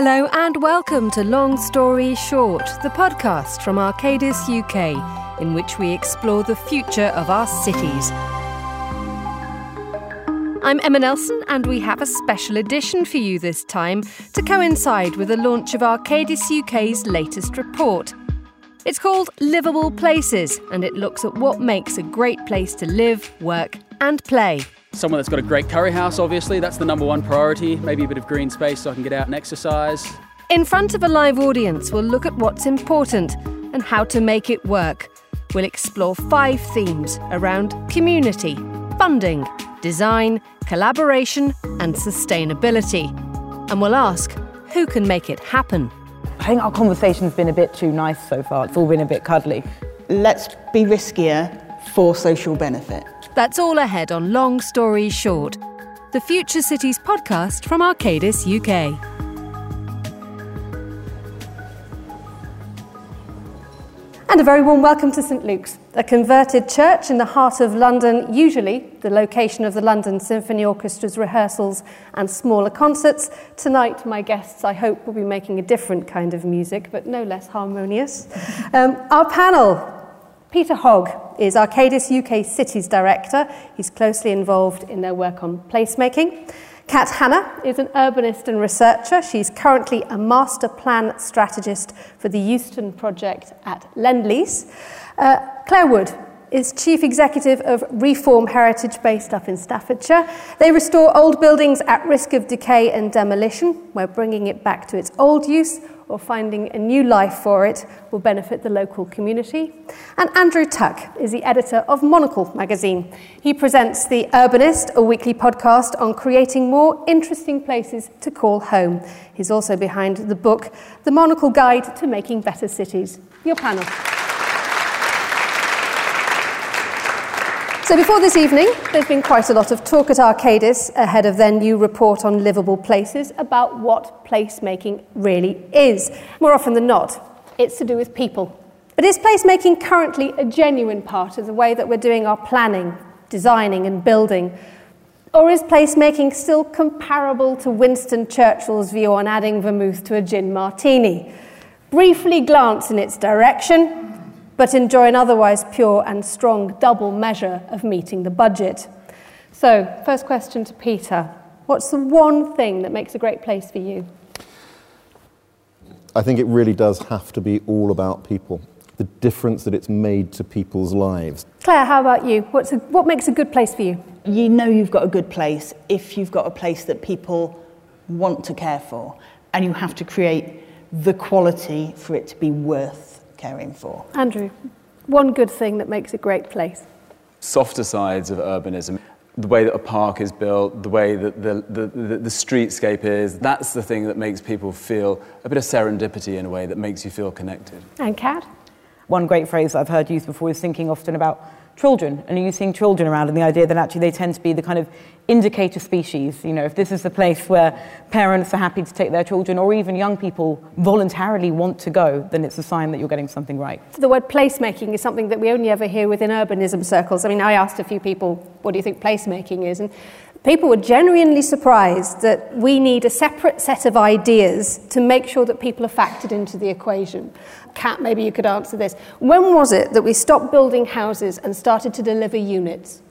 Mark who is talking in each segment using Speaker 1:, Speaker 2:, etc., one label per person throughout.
Speaker 1: Hello and welcome to Long Story Short, the podcast from Arcadis UK, in which we explore the future of our cities. I'm Emma Nelson, and we have a special edition for you this time to coincide with the launch of Arcadis UK's latest report. It's called Livable Places, and it looks at what makes a great place to live, work, and play.
Speaker 2: Someone that's got a great curry house, obviously, that's the number one priority. Maybe a bit of green space so I can get out and exercise.
Speaker 1: In front of a live audience, we'll look at what's important and how to make it work. We'll explore five themes around community, funding, design, collaboration, and sustainability. And we'll ask who can make it happen.
Speaker 3: I think our conversation's been a bit too nice so far. It's all been a bit cuddly.
Speaker 4: Let's be riskier for social benefit.
Speaker 1: That's all ahead on Long Story Short, the Future Cities podcast from Arcadis UK. And a very warm welcome to St Luke's, a converted church in the heart of London, usually the location of the London Symphony Orchestra's rehearsals and smaller concerts. Tonight, my guests, I hope, will be making a different kind of music, but no less harmonious. Um, our panel Peter Hogg is Arcadis UK Cities Director. He's closely involved in their work on placemaking. Kat Hanna is an urbanist and researcher. She's currently a master plan strategist for the Euston project at Lendlease. Uh, Claire Wood is Chief Executive of Reform Heritage based up in Staffordshire. They restore old buildings at risk of decay and demolition, We're bringing it back to its old use or finding a new life for it will benefit the local community. And Andrew Tuck is the editor of Monocle magazine. He presents The Urbanist, a weekly podcast on creating more interesting places to call home. He's also behind the book, The Monocle Guide to Making Better Cities. Your panel. So, before this evening, there's been quite a lot of talk at Arcadis ahead of their new report on livable places about what placemaking really is. More often than not, it's to do with people. But is placemaking currently a genuine part of the way that we're doing our planning, designing, and building? Or is placemaking still comparable to Winston Churchill's view on adding vermouth to a gin martini? Briefly glance in its direction, but enjoy an otherwise pure and strong double measure of meeting the budget. So, first question to Peter What's the one thing that makes a great place for you?
Speaker 5: I think it really does have to be all about people, the difference that it's made to people's lives.
Speaker 1: Claire, how about you? What's a, what makes a good place for you?
Speaker 4: You know you've got a good place if you've got a place that people want to care for, and you have to create the quality for it to be worth caring for.
Speaker 1: Andrew, one good thing that makes a great place?
Speaker 6: Softer sides of urbanism. The way that a park is built, the way that the, the, the, the streetscape is, that's the thing that makes people feel a bit of serendipity in a way that makes you feel connected.
Speaker 1: And Kat?
Speaker 3: One great phrase I've heard used before is thinking often about children and you seeing children around and the idea that actually they tend to be the kind of indicator species. You know, if this is the place where parents are happy to take their children or even young people voluntarily want to go, then it's a sign that you're getting something right.
Speaker 1: The word placemaking is something that we only ever hear within urbanism circles. I mean, I asked a few people, what do you think placemaking is? And people were genuinely surprised that we need a separate set of ideas to make sure that people are factored into the equation. Kat, maybe you could answer this. When was it that we stopped building houses and started to deliver units?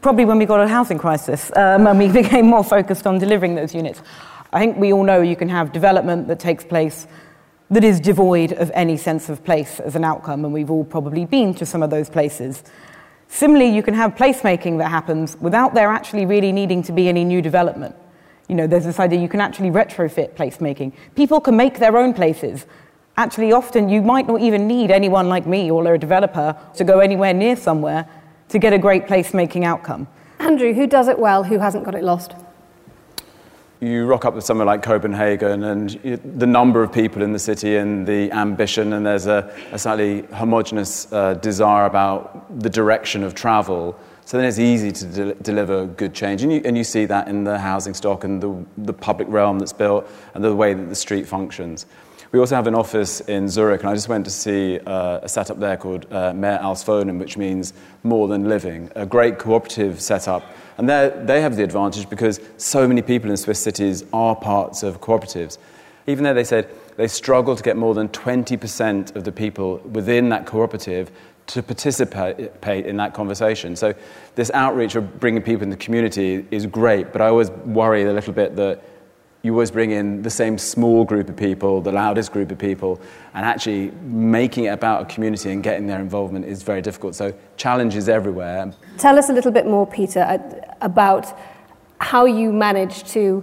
Speaker 3: Probably when we got a housing crisis um, and we became more focused on delivering those units. I think we all know you can have development that takes place that is devoid of any sense of place as an outcome, and we've all probably been to some of those places. Similarly, you can have placemaking that happens without there actually really needing to be any new development. You know, there's this idea you can actually retrofit placemaking. People can make their own places. Actually, often you might not even need anyone like me or a developer to go anywhere near somewhere to get a great placemaking outcome.
Speaker 1: Andrew, who does it well, who hasn't got it lost?
Speaker 6: You rock up with somewhere like Copenhagen and the number of people in the city and the ambition, and there's a, a slightly homogenous uh, desire about the direction of travel. So then it's easy to de- deliver good change. And you, and you see that in the housing stock and the, the public realm that's built and the way that the street functions. We also have an office in Zurich, and I just went to see uh, a setup there called uh, Mehr als Wohnen, which means more than living, a great cooperative setup and they have the advantage because so many people in Swiss cities are parts of cooperatives. Even though they said they struggle to get more than 20% of the people within that cooperative to participate in that conversation. So, this outreach of bringing people in the community is great, but I always worry a little bit that you always bring in the same small group of people, the loudest group of people, and actually making it about a community and getting their involvement is very difficult. So, challenges everywhere.
Speaker 1: Tell us a little bit more, Peter, uh, about how you manage to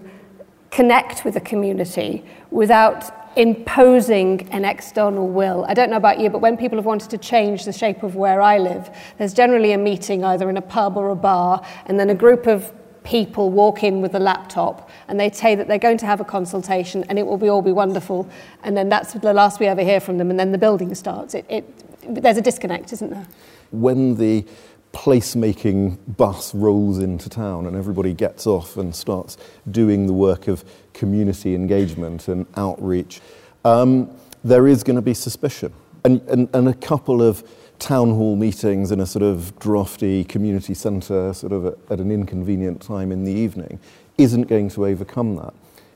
Speaker 1: connect with a community without imposing an external will. I don't know about you, but when people have wanted to change the shape of where I live, there's generally a meeting either in a pub or a bar, and then a group of people walk in with a laptop and they say that they're going to have a consultation and it will be all be wonderful. And then that's the last we ever hear from them and then the building starts. It, it, there's a disconnect isn't there?
Speaker 5: When the placemaking bus rolls into town and everybody gets off and starts doing the work of community engagement and outreach, um, there is going to be suspicion. And, and, and a couple of town hall meetings in a sort of drafty community centre, sort of at, an inconvenient time in the evening, isn't going to overcome that.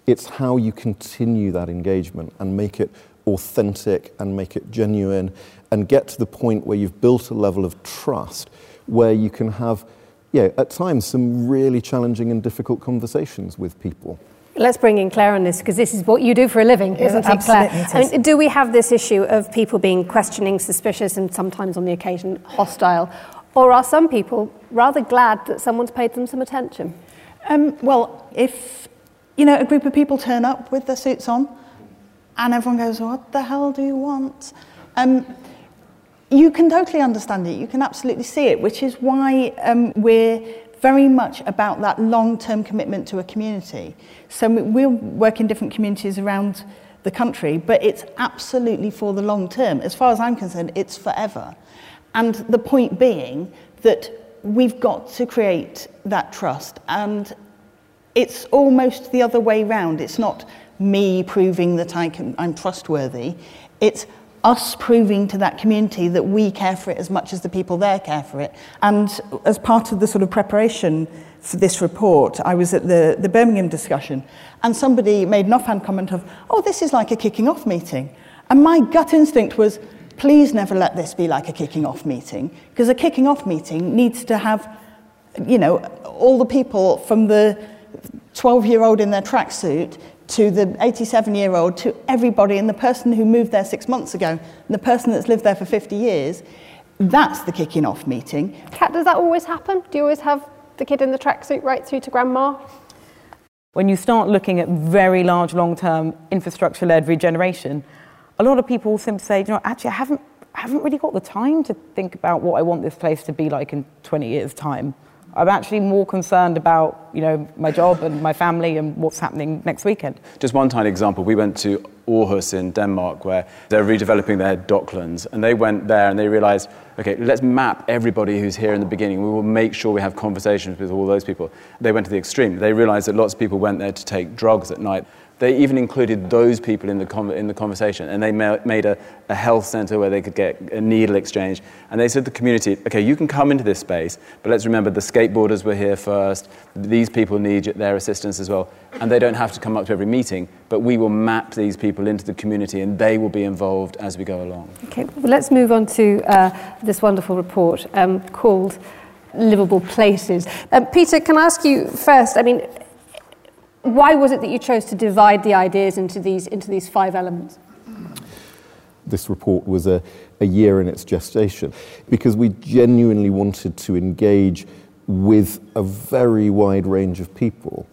Speaker 5: It's how you continue that engagement and make it authentic and make it genuine and get to the point where you've built a level of trust where you can have, yeah, at times some really challenging and difficult conversations with people.
Speaker 1: Let's bring in Claire on this because this is what you do for a living, isn't it, Claire? It I mean, do we have this issue of people being questioning, suspicious, and sometimes on the occasion hostile? Or are some people rather glad that someone's paid them some attention?
Speaker 4: Um, well, if you know a group of people turn up with their suits on, and everyone goes, "What the hell do you want?" Um, you can totally understand it. You can absolutely see it, which is why um, we're very much about that long-term commitment to a community. So we'll work in different communities around the country, but it's absolutely for the long term. As far as I'm concerned, it's forever. And the point being that we've got to create that trust. And it's almost the other way round. It's not me proving that I can, I'm trustworthy. It's us proving to that community that we care for it as much as the people there care for it. And as part of the sort of preparation for this report, I was at the, the Birmingham discussion, and somebody made an offhand comment of, oh, this is like a kicking off meeting. And my gut instinct was, please never let this be like a kicking off meeting, because a kicking off meeting needs to have, you know, all the people from the 12 year old in their tracksuit to the 87 year old, to everybody, and the person who moved there six months ago, and the person that's lived there for 50 years. That's the kicking off meeting.
Speaker 1: Kat, does that always happen? Do you always have the kid in the tracksuit right through to grandma?
Speaker 3: When you start looking at very large, long term infrastructure led regeneration, a lot of people simply say, you know, actually, I haven't, I haven't really got the time to think about what I want this place to be like in 20 years' time. I'm actually more concerned about, you know, my job and my family and what's happening next weekend.
Speaker 6: Just one tiny example. We went to Aarhus in Denmark where they're redeveloping their docklands and they went there and they realized, okay, let's map everybody who's here in the beginning. We will make sure we have conversations with all those people. They went to the extreme. They realized that lots of people went there to take drugs at night. They even included those people in the, com- in the conversation, and they ma- made a, a health center where they could get a needle exchange. And they said to the community, okay, you can come into this space, but let's remember the skateboarders were here first. These people need their assistance as well. And they don't have to come up to every meeting, but we will map these people into the community, and they will be involved as we go along.
Speaker 1: Okay, well, let's move on to uh, this wonderful report um, called livable places. Um, Peter, can I ask you first? I mean, why was it that you chose to divide the ideas into these, into these five elements?
Speaker 5: This report was a, a year in its gestation because we genuinely wanted to engage with a very wide range of people.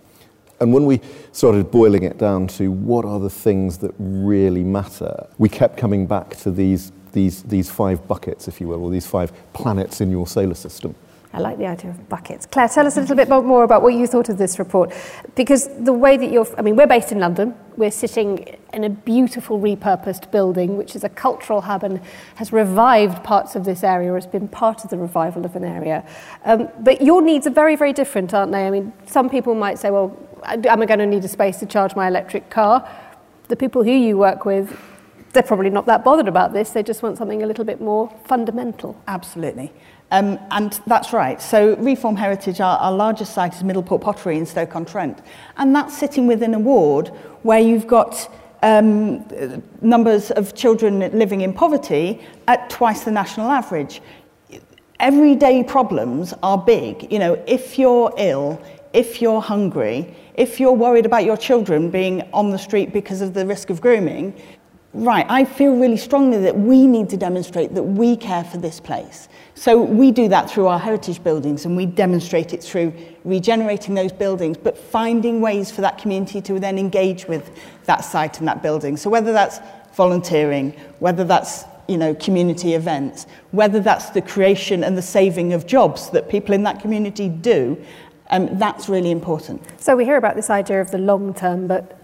Speaker 5: And when we started boiling it down to what are the things that really matter, we kept coming back to these, these, these five buckets, if you will, or these five planets in your solar system.
Speaker 1: I like the idea of buckets. Claire, tell us a little bit more about what you thought of this report. Because the way that you're, I mean, we're based in London. We're sitting in a beautiful repurposed building, which is a cultural hub and has revived parts of this area, or has been part of the revival of an area. Um, but your needs are very, very different, aren't they? I mean, some people might say, well, am I going to need a space to charge my electric car? The people who you work with, they're probably not that bothered about this. They just want something a little bit more fundamental.
Speaker 4: Absolutely. Um, and that's right. So Reform Heritage, our, our largest site is Middleport Pottery in Stoke-on-Trent. And that's sitting within a ward where you've got um, numbers of children living in poverty at twice the national average. Everyday problems are big. You know, if you're ill, if you're hungry, if you're worried about your children being on the street because of the risk of grooming, right, I feel really strongly that we need to demonstrate that we care for this place. So we do that through our heritage buildings and we demonstrate it through regenerating those buildings, but finding ways for that community to then engage with that site and that building. So whether that's volunteering, whether that's you know, community events, whether that's the creation and the saving of jobs that people in that community do, um, that's really important.
Speaker 1: So we hear about this idea of the long term, but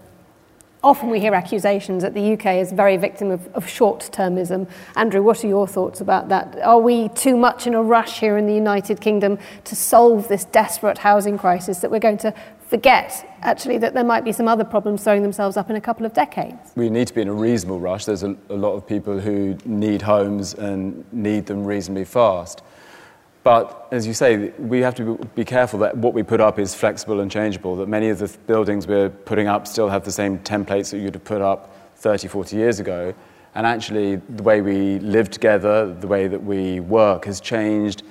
Speaker 1: often we hear accusations that the UK is very victim of, of short termism. Andrew, what are your thoughts about that? Are we too much in a rush here in the United Kingdom to solve this desperate housing crisis that we're going to forget actually that there might be some other problems throwing themselves up in a couple of decades?
Speaker 6: We need to be in a reasonable rush. There's a, a lot of people who need homes and need them reasonably fast. But as you say, we have to be careful that what we put up is flexible and changeable, that many of the buildings we're putting up still have the same templates that you'd have put up 30, 40 years ago. And actually, the way we live together, the way that we work has changed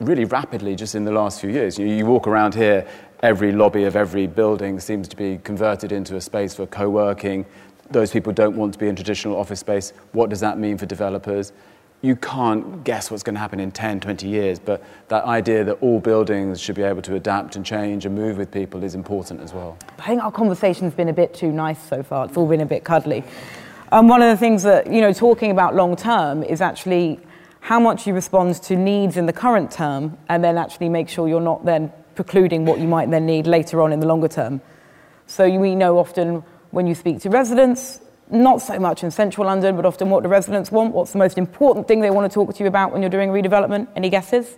Speaker 6: really rapidly just in the last few years. You, you walk around here, every lobby of every building seems to be converted into a space for co working. Those people don't want to be in traditional office space. What does that mean for developers? You can't guess what's going to happen in 10, 20 years, but that idea that all buildings should be able to adapt and change and move with people is important as well.
Speaker 3: I think our conversation's been a bit too nice so far. It's all been a bit cuddly. And um, one of the things that, you know, talking about long term is actually how much you respond to needs in the current term and then actually make sure you're not then precluding what you might then need later on in the longer term. So we know often when you speak to residents, not so much in central London, but often what the residents want. What's the most important thing they want to talk to you about when you're doing redevelopment? Any guesses?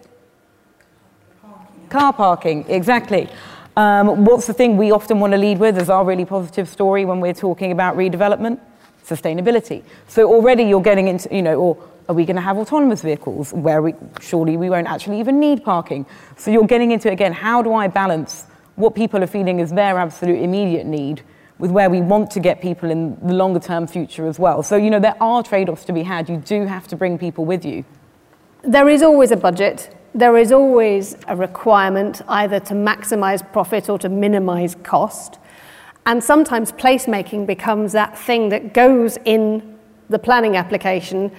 Speaker 3: Parking. Car parking, exactly. Um, what's the thing we often want to lead with as our really positive story when we're talking about redevelopment? Sustainability. So already you're getting into, you know, or are we going to have autonomous vehicles where we surely we won't actually even need parking? So you're getting into again, how do I balance what people are feeling is their absolute immediate need with where we want to get people in the longer term future as well. So, you know, there are trade offs to be had. You do have to bring people with you.
Speaker 1: There is always a budget. There is always a requirement either to maximise profit or to minimise cost. And sometimes placemaking becomes that thing that goes in the planning application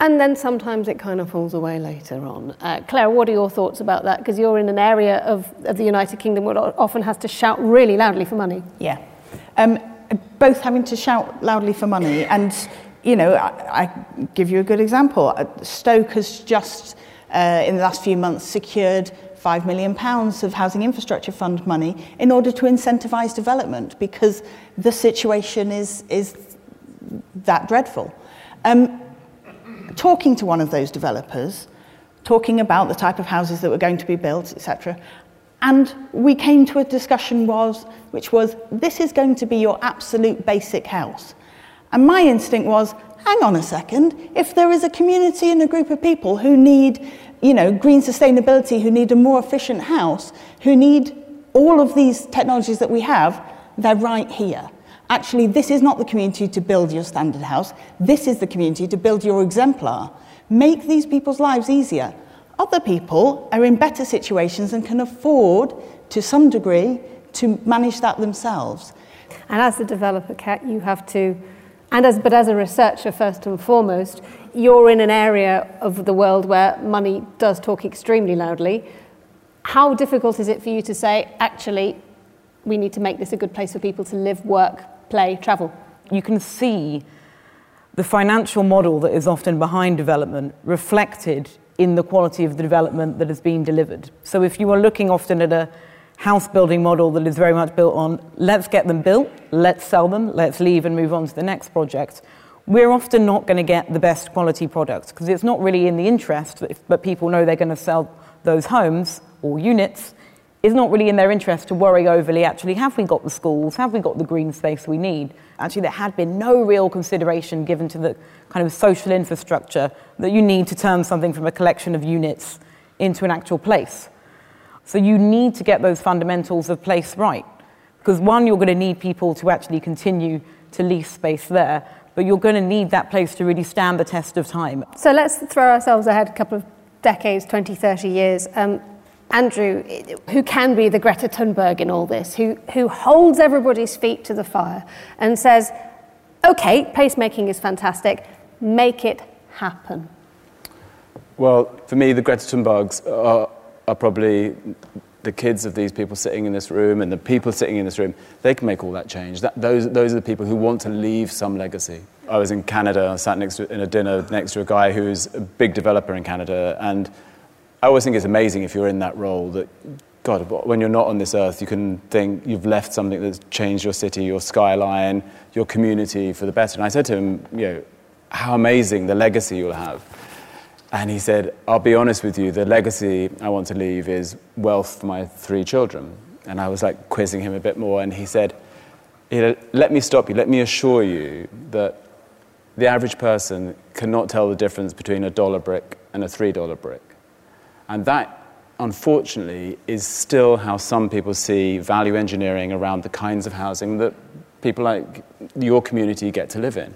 Speaker 1: and then sometimes it kind of falls away later on. Uh, Claire, what are your thoughts about that? Because you're in an area of, of the United Kingdom where often has to shout really loudly for money.
Speaker 4: Yeah. Um, both having to shout loudly for money and you know, I, I give you a good example. Uh, Stoke has just, uh, in the last few months, secured £5 million of Housing Infrastructure Fund money in order to incentivise development because the situation is, is that dreadful. Um, talking to one of those developers, talking about the type of houses that were going to be built, etc., and we came to a discussion was, which was, this is going to be your absolute basic house. And my instinct was, hang on a second, if there is a community and a group of people who need, you know, green sustainability, who need a more efficient house, who need all of these technologies that we have, they're right here. Actually, this is not the community to build your standard house. This is the community to build your exemplar. Make these people's lives easier. Other people are in better situations and can afford, to some degree, to manage that themselves.
Speaker 1: And as a developer, Kat, you have to, and as, but as a researcher first and foremost, you're in an area of the world where money does talk extremely loudly. How difficult is it for you to say, actually, we need to make this a good place for people to live, work, play, travel?
Speaker 3: You can see the financial model that is often behind development reflected in the quality of the development that has been delivered. So if you are looking often at a house building model that is very much built on let's get them built, let's sell them, let's leave and move on to the next project, we're often not going to get the best quality products because it's not really in the interest, but people know they're going to sell those homes or units. It's not really in their interest to worry overly actually, have we got the schools? Have we got the green space we need? Actually, there had been no real consideration given to the kind of social infrastructure that you need to turn something from a collection of units into an actual place. So you need to get those fundamentals of place right. Because one, you're going to need people to actually continue to lease space there. But you're going to need that place to really stand the test of time.
Speaker 1: So let's throw ourselves ahead a couple of decades, 20, 30 years. Um, Andrew, who can be the Greta Thunberg in all this, who, who holds everybody's feet to the fire and says, okay, placemaking is fantastic, make it happen?
Speaker 6: Well, for me, the Greta Thunbergs are, are probably the kids of these people sitting in this room and the people sitting in this room, they can make all that change. That, those, those are the people who want to leave some legacy. I was in Canada, I sat next to, in a dinner next to a guy who's a big developer in Canada, and I always think it's amazing if you're in that role that, God, when you're not on this earth, you can think you've left something that's changed your city, your skyline, your community for the better. And I said to him, you know, how amazing the legacy you'll have. And he said, I'll be honest with you, the legacy I want to leave is wealth for my three children. And I was like quizzing him a bit more, and he said, Let me stop you, let me assure you that the average person cannot tell the difference between a dollar brick and a three dollar brick. And that, unfortunately, is still how some people see value engineering around the kinds of housing that people like your community get to live in.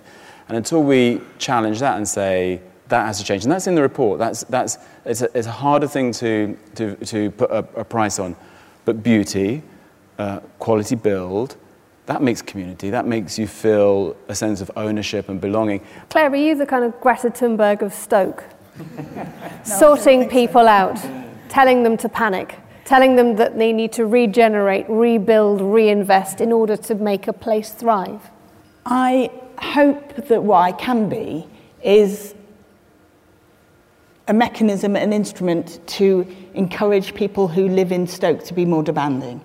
Speaker 6: And until we challenge that and say, that has to change. And that's in the report. That's, that's, it's, a, it's a harder thing to, to, to put a, a price on. But beauty, uh, quality build, that makes community. That makes you feel a sense of ownership and belonging.
Speaker 1: Claire, are you the kind of Greta Thunberg of Stoke? Sorting people out, telling them to panic, telling them that they need to regenerate, rebuild, reinvest in order to make a place thrive?
Speaker 4: I hope that what I can be is a mechanism, an instrument to encourage people who live in Stoke to be more demanding.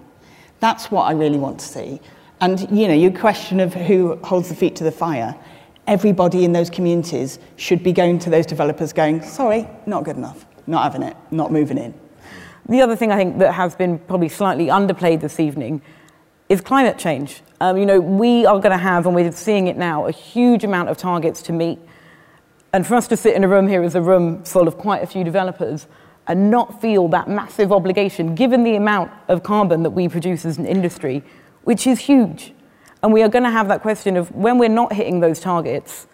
Speaker 4: That's what I really want to see. And, you know, your question of who holds the feet to the fire, everybody in those communities should be going to those developers going, sorry, not good enough, not having it, not moving in.
Speaker 3: The other thing I think that has been probably slightly underplayed this evening is climate change. Um, you know, we are going to have, and we're seeing it now, a huge amount of targets to meet. And for us to sit in a room here as a room full of quite a few developers and not feel that massive obligation, given the amount of carbon that we produce as an industry, which is huge, and we are going to have that question of when we're not hitting those targets,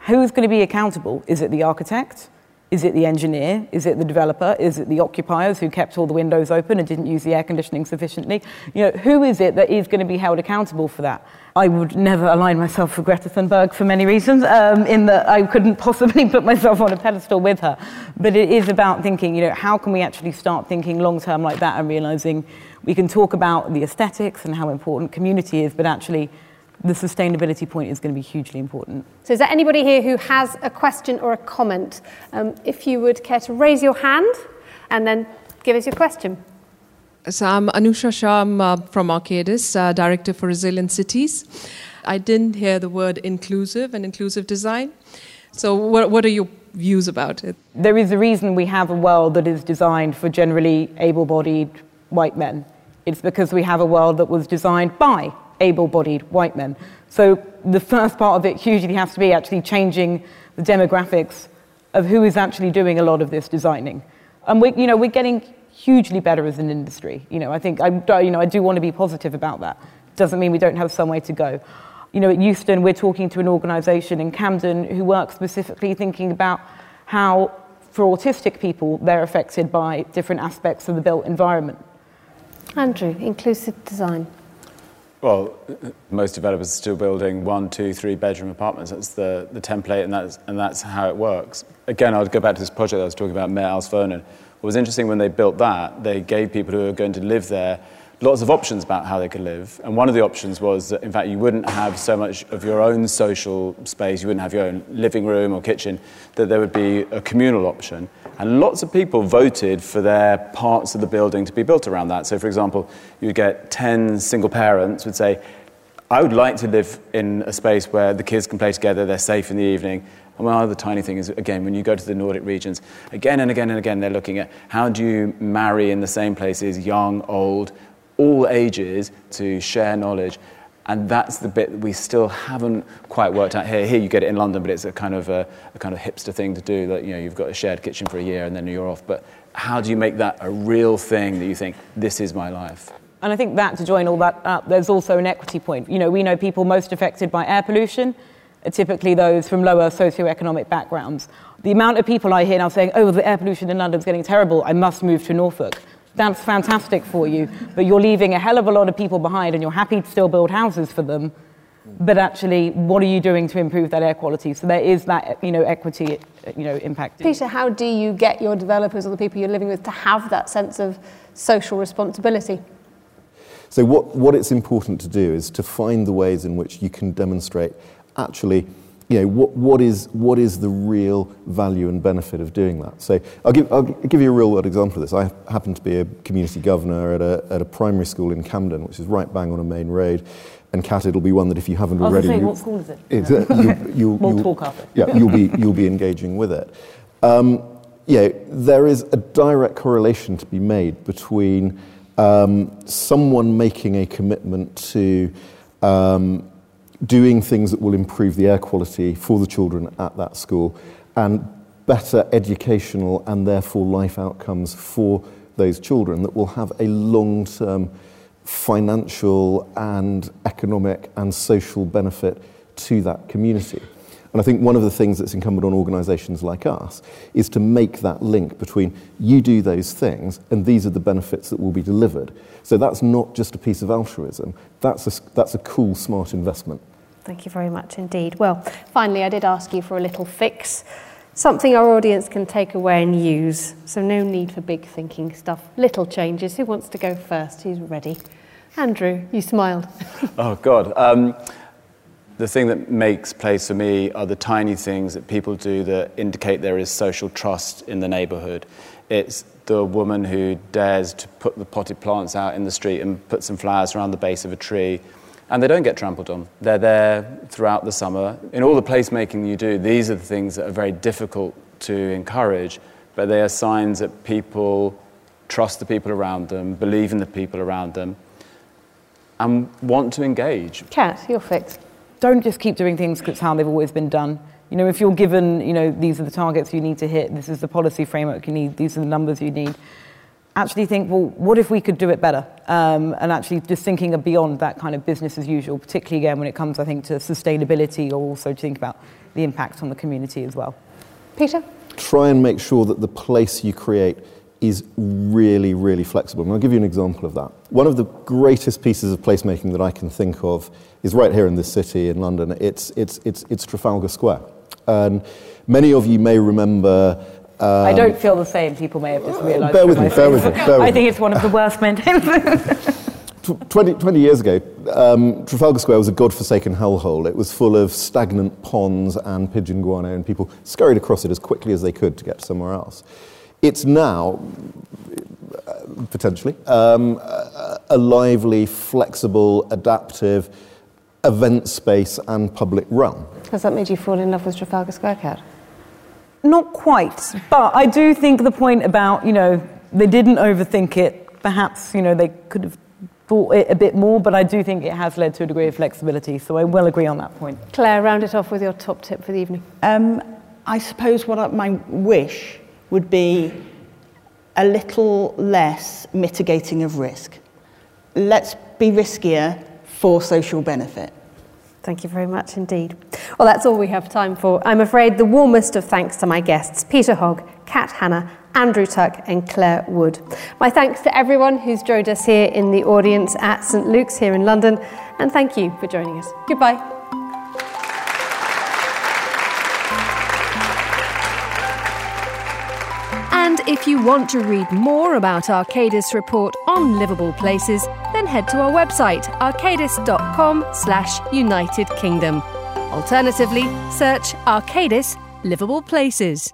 Speaker 3: who's going to be accountable? Is it the architect? Is it the engineer? Is it the developer? Is it the occupiers who kept all the windows open and didn't use the air conditioning sufficiently? You know, who is it that is going to be held accountable for that? I would never align myself with Greta Thunberg for many reasons, um, in that I couldn't possibly put myself on a pedestal with her. But it is about thinking, you know, how can we actually start thinking long term like that and realizing we can talk about the aesthetics and how important community is, but actually the sustainability point is going to be hugely important.
Speaker 1: So, is there anybody here who has a question or a comment? Um, if you would care to raise your hand and then give us your question.
Speaker 7: So, I'm Anusha Shah I'm, uh, from Arcadis, uh, Director for Resilient Cities. I didn't hear the word inclusive and inclusive design. So, what, what are your views about it?
Speaker 3: There is a reason we have a world that is designed for generally able bodied white men. It's because we have a world that was designed by able bodied white men. So the first part of it hugely has to be actually changing the demographics of who is actually doing a lot of this designing. And we, you know, we're getting hugely better as an industry. You know, I think I, you know, I do want to be positive about that. Doesn't mean we don't have some way to go. You know, at Euston, we're talking to an organisation in Camden who works specifically thinking about how, for autistic people, they're affected by different aspects of the built environment.
Speaker 1: Andrew, inclusive design.
Speaker 6: Well, most developers are still building one, two, three bedroom apartments. That's the, the template, and that's, and that's how it works. Again, I'll go back to this project I was talking about, Mehr als Wohnen. What was interesting when they built that, they gave people who were going to live there lots of options about how they could live. And one of the options was that, in fact, you wouldn't have so much of your own social space, you wouldn't have your own living room or kitchen, that there would be a communal option. And lots of people voted for their parts of the building to be built around that. So, for example, you'd get 10 single parents would say, I would like to live in a space where the kids can play together, they're safe in the evening. And one other tiny thing is, again, when you go to the Nordic regions, again and again and again, they're looking at how do you marry in the same places young, old, all ages to share knowledge. And that's the bit that we still haven't quite worked out here. Here you get it in London, but it's a kind of a, a, kind of hipster thing to do. That you know you've got a shared kitchen for a year and then you're off. But how do you make that a real thing that you think this is my life?
Speaker 3: And I think that to join all that up, there's also an equity point. You know, we know people most affected by air pollution are typically those from lower socioeconomic backgrounds. The amount of people I hear now saying, oh, the air pollution in London is getting terrible, I must move to Norfolk. That's fantastic for you, but you're leaving a hell of a lot of people behind and you're happy to still build houses for them. But actually, what are you doing to improve that air quality? So there is that, you know, equity, you know, impact.
Speaker 1: Peter, how do you get your developers or the people you're living with to have that sense of social responsibility?
Speaker 5: So what, what it's important to do is to find the ways in which you can demonstrate actually you know, what, what, is, what is the real value and benefit of doing that? So I'll give, I'll give you a real world example of this. I happen to be a community governor at a, at a primary school in Camden, which is right bang on a main road. And Kat, it'll be one that if you haven't already...
Speaker 3: Say, what school is it?
Speaker 5: It's, uh, you, you,
Speaker 3: Multiple carpet.
Speaker 5: Yeah, you'll be, you'll be engaging with it. Um, yeah, there is a direct correlation to be made between um, someone making a commitment to um, doing things that will improve the air quality for the children at that school and better educational and therefore life outcomes for those children that will have a long term financial and economic and social benefit to that community. And I think one of the things that's incumbent on organisations like us is to make that link between you do those things and these are the benefits that will be delivered. So that's not just a piece of altruism, that's a, that's a cool, smart investment.
Speaker 1: Thank you very much indeed. Well, finally, I did ask you for a little fix, something our audience can take away and use. So, no need for big thinking stuff. Little changes. Who wants to go first? Who's ready? Andrew, you smiled.
Speaker 6: oh, God. Um, the thing that makes place for me are the tiny things that people do that indicate there is social trust in the neighbourhood. It's the woman who dares to put the potted plants out in the street and put some flowers around the base of a tree and they don't get trampled on. They're there throughout the summer. In all the placemaking you do, these are the things that are very difficult to encourage, but they are signs that people trust the people around them, believe in the people around them, and want to engage.
Speaker 1: Kat, you're fixed.
Speaker 3: Don't just keep doing things because it's how they've always been done. You know, if you're given, you know, these are the targets you need to hit, this is the policy framework you need, these are the numbers you need, actually think, well, what if we could do it better? Um, and actually just thinking beyond that kind of business as usual, particularly again when it comes, I think, to sustainability or also to think about the impact on the community as well.
Speaker 1: Peter?
Speaker 5: Try and make sure that the place you create is really, really flexible. And I'll give you an example of that. One of the greatest pieces of placemaking that I can think of is right here in this city in London. It's, it's, it's, it's Trafalgar Square. And many of you may remember
Speaker 3: um, I don't feel the same. People may have just realised.
Speaker 5: Bear with me, bear with me. Bear with
Speaker 3: I think it's one of the worst maintained.
Speaker 5: 20, 20, years ago, um, Trafalgar Square was a god-forsaken hellhole. It was full of stagnant ponds and pigeon guano, and people scurried across it as quickly as they could to get somewhere else. It's now, uh, potentially, um, a, a lively, flexible, adaptive event space and public realm.
Speaker 1: Has that made you fall in love with Trafalgar Square, Kat?
Speaker 3: Not quite, but I do think the point about, you know, they didn't overthink it. Perhaps, you know, they could have thought it a bit more, but I do think it has led to a degree of flexibility, so I will agree on that point.
Speaker 1: Claire, round it off with your top tip for the evening. Um,
Speaker 4: I suppose what I, my wish would be a little less mitigating of risk. Let's be riskier for social benefit.
Speaker 1: Thank you very much indeed. Well, that's all we have time for. I'm afraid the warmest of thanks to my guests, Peter Hogg, Kat Hanna, Andrew Tuck, and Claire Wood. My thanks to everyone who's joined us here in the audience at St Luke's here in London, and thank you for joining us. Goodbye.
Speaker 8: If you want to read more about Arcadis report on livable places, then head to our website arcadis.com slash United Kingdom. Alternatively, search Arcadis Livable Places.